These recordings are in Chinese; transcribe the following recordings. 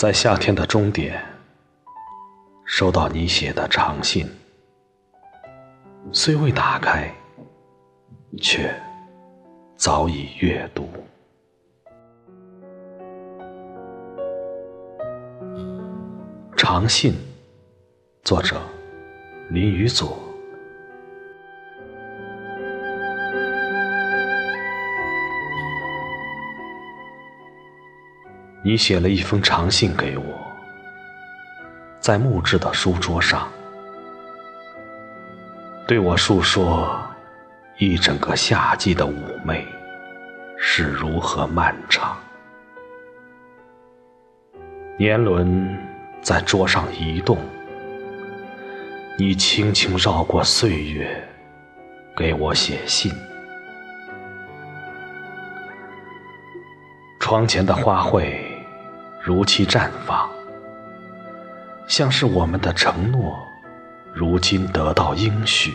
在夏天的终点，收到你写的长信，虽未打开，却早已阅读。长信，作者林雨佐。你写了一封长信给我，在木质的书桌上，对我述说一整个夏季的妩媚是如何漫长。年轮在桌上移动，你轻轻绕过岁月，给我写信。窗前的花卉。如期绽放，像是我们的承诺，如今得到应许。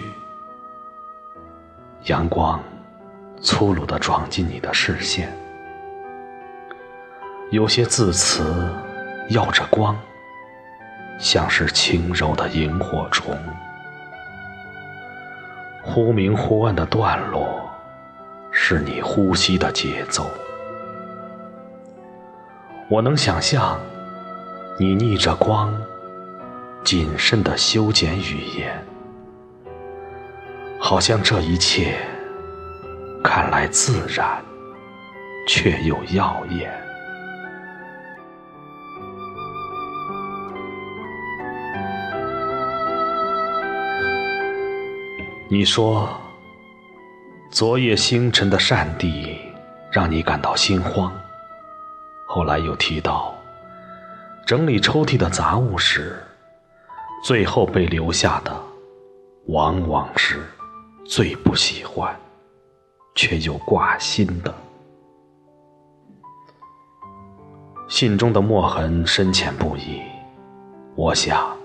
阳光粗鲁地闯进你的视线，有些字词耀着光，像是轻柔的萤火虫。忽明忽暗的段落，是你呼吸的节奏。我能想象，你逆着光，谨慎地修剪语言，好像这一切看来自然，却又耀眼。你说，昨夜星辰的善地让你感到心慌。后来又提到，整理抽屉的杂物时，最后被留下的，往往是最不喜欢，却又挂心的。信中的墨痕深浅不一，我想，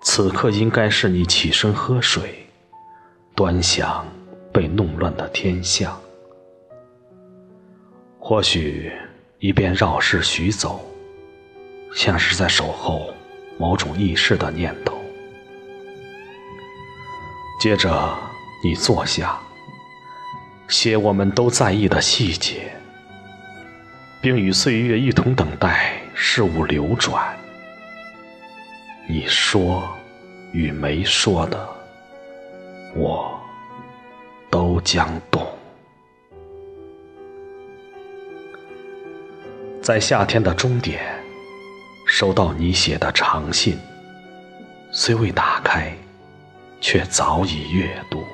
此刻应该是你起身喝水，端详被弄乱的天象，或许。一边绕世徐走，像是在守候某种意识的念头。接着，你坐下，写我们都在意的细节，并与岁月一同等待事物流转。你说与没说的，我都将懂。在夏天的终点，收到你写的长信，虽未打开，却早已阅读。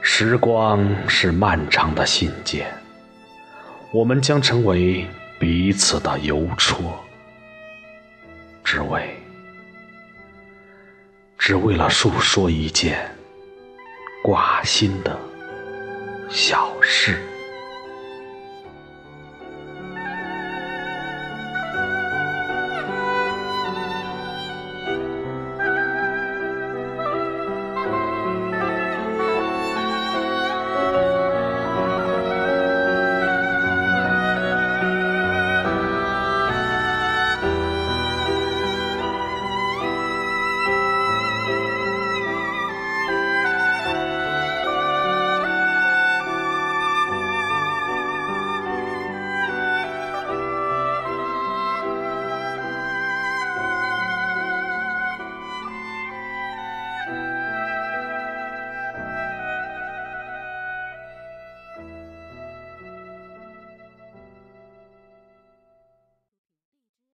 时光是漫长的信件，我们将成为彼此的邮戳，只为，只为了述说一件挂心的小事。